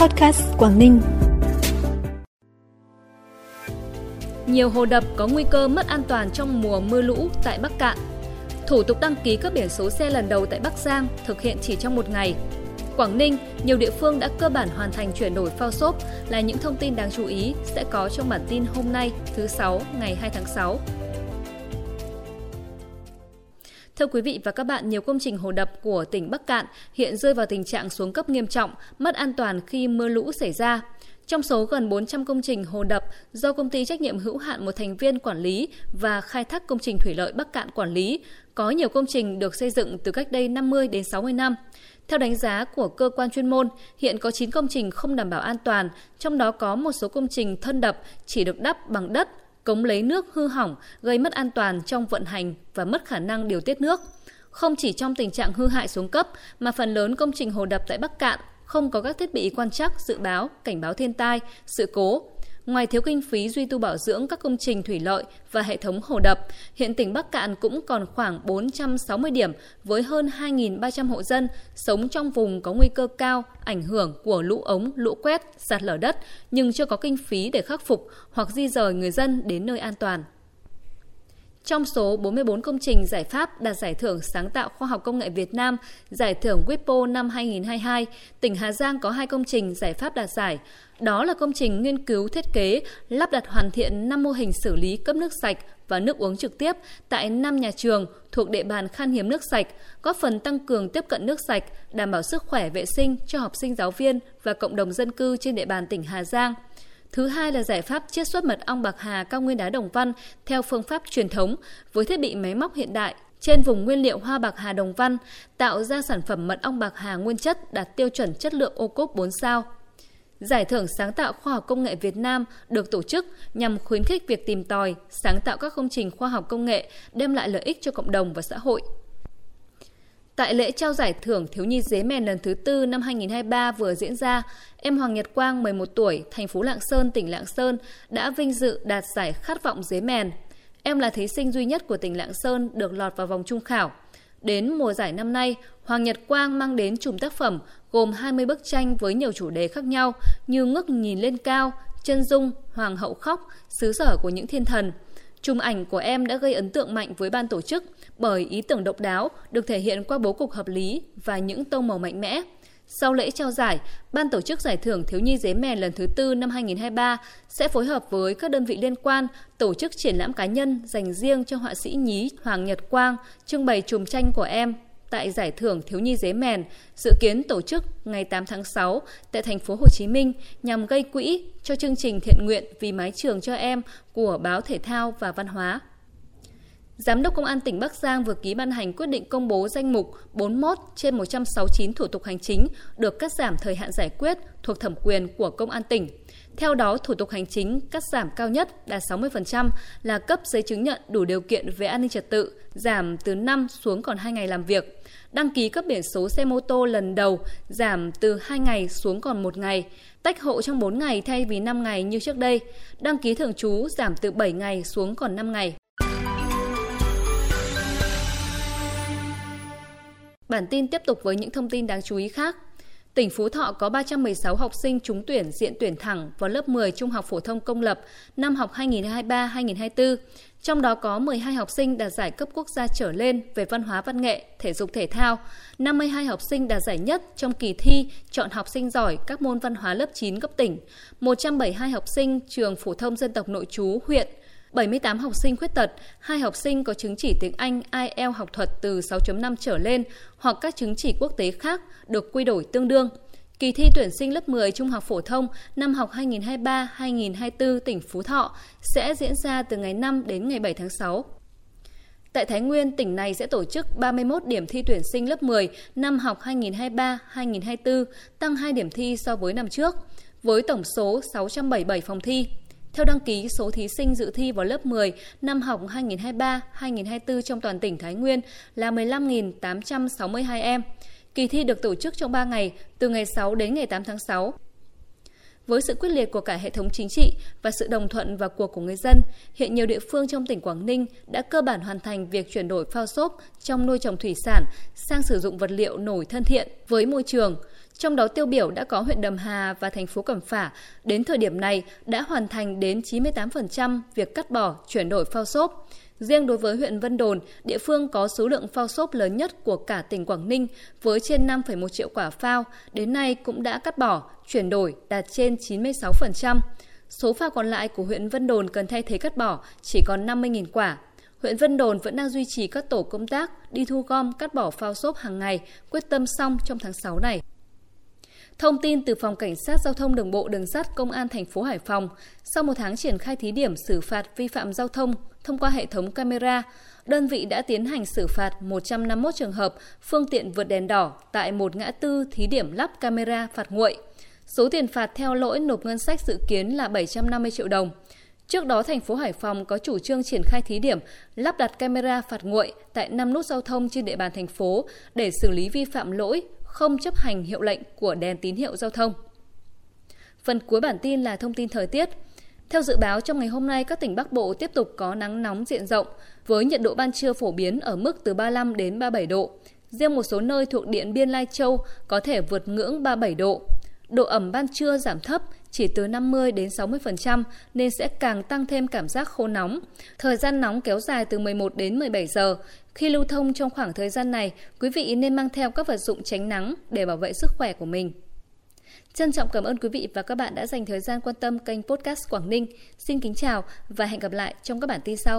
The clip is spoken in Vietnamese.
Podcast Quảng Ninh. Nhiều hồ đập có nguy cơ mất an toàn trong mùa mưa lũ tại Bắc Cạn. Thủ tục đăng ký cấp biển số xe lần đầu tại Bắc Giang thực hiện chỉ trong một ngày. Quảng Ninh, nhiều địa phương đã cơ bản hoàn thành chuyển đổi phao xốp là những thông tin đáng chú ý sẽ có trong bản tin hôm nay thứ 6 ngày 2 tháng 6. Thưa quý vị và các bạn, nhiều công trình hồ đập của tỉnh Bắc Cạn hiện rơi vào tình trạng xuống cấp nghiêm trọng, mất an toàn khi mưa lũ xảy ra. Trong số gần 400 công trình hồ đập do công ty trách nhiệm hữu hạn một thành viên quản lý và khai thác công trình thủy lợi Bắc Cạn quản lý, có nhiều công trình được xây dựng từ cách đây 50 đến 60 năm. Theo đánh giá của cơ quan chuyên môn, hiện có 9 công trình không đảm bảo an toàn, trong đó có một số công trình thân đập chỉ được đắp bằng đất, cống lấy nước hư hỏng, gây mất an toàn trong vận hành và mất khả năng điều tiết nước. Không chỉ trong tình trạng hư hại xuống cấp, mà phần lớn công trình hồ đập tại Bắc Cạn không có các thiết bị quan trắc, dự báo, cảnh báo thiên tai, sự cố. Ngoài thiếu kinh phí duy tu bảo dưỡng các công trình thủy lợi và hệ thống hồ đập, hiện tỉnh Bắc Cạn cũng còn khoảng 460 điểm với hơn 2.300 hộ dân sống trong vùng có nguy cơ cao ảnh hưởng của lũ ống, lũ quét, sạt lở đất nhưng chưa có kinh phí để khắc phục hoặc di rời người dân đến nơi an toàn. Trong số 44 công trình giải pháp đạt giải thưởng sáng tạo khoa học công nghệ Việt Nam, giải thưởng WIPO năm 2022, tỉnh Hà Giang có hai công trình giải pháp đạt giải. Đó là công trình nghiên cứu thiết kế, lắp đặt hoàn thiện 5 mô hình xử lý cấp nước sạch và nước uống trực tiếp tại 5 nhà trường thuộc địa bàn khan hiếm nước sạch, góp phần tăng cường tiếp cận nước sạch, đảm bảo sức khỏe vệ sinh cho học sinh giáo viên và cộng đồng dân cư trên địa bàn tỉnh Hà Giang – Thứ hai là giải pháp chiết xuất mật ong bạc hà cao nguyên đá đồng văn theo phương pháp truyền thống với thiết bị máy móc hiện đại trên vùng nguyên liệu hoa bạc hà đồng văn, tạo ra sản phẩm mật ong bạc hà nguyên chất đạt tiêu chuẩn chất lượng ô cốp 4 sao. Giải thưởng sáng tạo khoa học công nghệ Việt Nam được tổ chức nhằm khuyến khích việc tìm tòi, sáng tạo các công trình khoa học công nghệ đem lại lợi ích cho cộng đồng và xã hội. Tại lễ trao giải thưởng Thiếu nhi dế mèn lần thứ tư năm 2023 vừa diễn ra, em Hoàng Nhật Quang 11 tuổi, thành phố Lạng Sơn, tỉnh Lạng Sơn đã vinh dự đạt giải khát vọng dế mèn. Em là thí sinh duy nhất của tỉnh Lạng Sơn được lọt vào vòng trung khảo. Đến mùa giải năm nay, Hoàng Nhật Quang mang đến chùm tác phẩm gồm 20 bức tranh với nhiều chủ đề khác nhau như ngước nhìn lên cao, chân dung, hoàng hậu khóc, xứ sở của những thiên thần – Chùm ảnh của em đã gây ấn tượng mạnh với ban tổ chức bởi ý tưởng độc đáo được thể hiện qua bố cục hợp lý và những tông màu mạnh mẽ. Sau lễ trao giải, Ban tổ chức Giải thưởng Thiếu nhi dế mèn lần thứ tư năm 2023 sẽ phối hợp với các đơn vị liên quan tổ chức triển lãm cá nhân dành riêng cho họa sĩ nhí Hoàng Nhật Quang trưng bày chùm tranh của em tại Giải thưởng Thiếu nhi dế mèn, dự kiến tổ chức ngày 8 tháng 6 tại thành phố Hồ Chí Minh nhằm gây quỹ cho chương trình thiện nguyện vì mái trường cho em của báo Thể thao và Văn hóa. Giám đốc Công an tỉnh Bắc Giang vừa ký ban hành quyết định công bố danh mục 41 trên 169 thủ tục hành chính được cắt giảm thời hạn giải quyết thuộc thẩm quyền của Công an tỉnh. Theo đó, thủ tục hành chính cắt giảm cao nhất đạt 60% là cấp giấy chứng nhận đủ điều kiện về an ninh trật tự, giảm từ 5 xuống còn 2 ngày làm việc. Đăng ký cấp biển số xe mô tô lần đầu giảm từ 2 ngày xuống còn 1 ngày. Tách hộ trong 4 ngày thay vì 5 ngày như trước đây. Đăng ký thường trú giảm từ 7 ngày xuống còn 5 ngày. Bản tin tiếp tục với những thông tin đáng chú ý khác. Tỉnh Phú Thọ có 316 học sinh trúng tuyển diện tuyển thẳng vào lớp 10 Trung học phổ thông công lập năm học 2023-2024. Trong đó có 12 học sinh đạt giải cấp quốc gia trở lên về văn hóa văn nghệ, thể dục thể thao, 52 học sinh đạt giải nhất trong kỳ thi chọn học sinh giỏi các môn văn hóa lớp 9 cấp tỉnh, 172 học sinh trường phổ thông dân tộc nội trú huyện 78 học sinh khuyết tật, 2 học sinh có chứng chỉ tiếng Anh IELTS học thuật từ 6.5 trở lên hoặc các chứng chỉ quốc tế khác được quy đổi tương đương. Kỳ thi tuyển sinh lớp 10 trung học phổ thông năm học 2023-2024 tỉnh Phú Thọ sẽ diễn ra từ ngày 5 đến ngày 7 tháng 6. Tại Thái Nguyên, tỉnh này sẽ tổ chức 31 điểm thi tuyển sinh lớp 10 năm học 2023-2024, tăng 2 điểm thi so với năm trước, với tổng số 677 phòng thi. Theo đăng ký, số thí sinh dự thi vào lớp 10 năm học 2023-2024 trong toàn tỉnh Thái Nguyên là 15.862 em. Kỳ thi được tổ chức trong 3 ngày, từ ngày 6 đến ngày 8 tháng 6. Với sự quyết liệt của cả hệ thống chính trị và sự đồng thuận và cuộc của người dân, hiện nhiều địa phương trong tỉnh Quảng Ninh đã cơ bản hoàn thành việc chuyển đổi phao xốp trong nuôi trồng thủy sản sang sử dụng vật liệu nổi thân thiện với môi trường – trong đó tiêu biểu đã có huyện Đầm Hà và thành phố Cẩm Phả đến thời điểm này đã hoàn thành đến 98% việc cắt bỏ chuyển đổi phao xốp. Riêng đối với huyện Vân Đồn, địa phương có số lượng phao xốp lớn nhất của cả tỉnh Quảng Ninh với trên 5,1 triệu quả phao, đến nay cũng đã cắt bỏ, chuyển đổi đạt trên 96%. Số phao còn lại của huyện Vân Đồn cần thay thế cắt bỏ chỉ còn 50.000 quả. Huyện Vân Đồn vẫn đang duy trì các tổ công tác đi thu gom cắt bỏ phao xốp hàng ngày, quyết tâm xong trong tháng 6 này. Thông tin từ Phòng Cảnh sát Giao thông Đường bộ Đường sắt Công an thành phố Hải Phòng, sau một tháng triển khai thí điểm xử phạt vi phạm giao thông thông qua hệ thống camera, đơn vị đã tiến hành xử phạt 151 trường hợp phương tiện vượt đèn đỏ tại một ngã tư thí điểm lắp camera phạt nguội. Số tiền phạt theo lỗi nộp ngân sách dự kiến là 750 triệu đồng. Trước đó, thành phố Hải Phòng có chủ trương triển khai thí điểm lắp đặt camera phạt nguội tại 5 nút giao thông trên địa bàn thành phố để xử lý vi phạm lỗi không chấp hành hiệu lệnh của đèn tín hiệu giao thông. Phần cuối bản tin là thông tin thời tiết. Theo dự báo, trong ngày hôm nay, các tỉnh Bắc Bộ tiếp tục có nắng nóng diện rộng với nhiệt độ ban trưa phổ biến ở mức từ 35 đến 37 độ. Riêng một số nơi thuộc Điện Biên Lai Châu có thể vượt ngưỡng 37 độ. Độ ẩm ban trưa giảm thấp chỉ từ 50 đến 60% nên sẽ càng tăng thêm cảm giác khô nóng. Thời gian nóng kéo dài từ 11 đến 17 giờ. Khi lưu thông trong khoảng thời gian này, quý vị nên mang theo các vật dụng tránh nắng để bảo vệ sức khỏe của mình. Trân trọng cảm ơn quý vị và các bạn đã dành thời gian quan tâm kênh podcast Quảng Ninh. Xin kính chào và hẹn gặp lại trong các bản tin sau.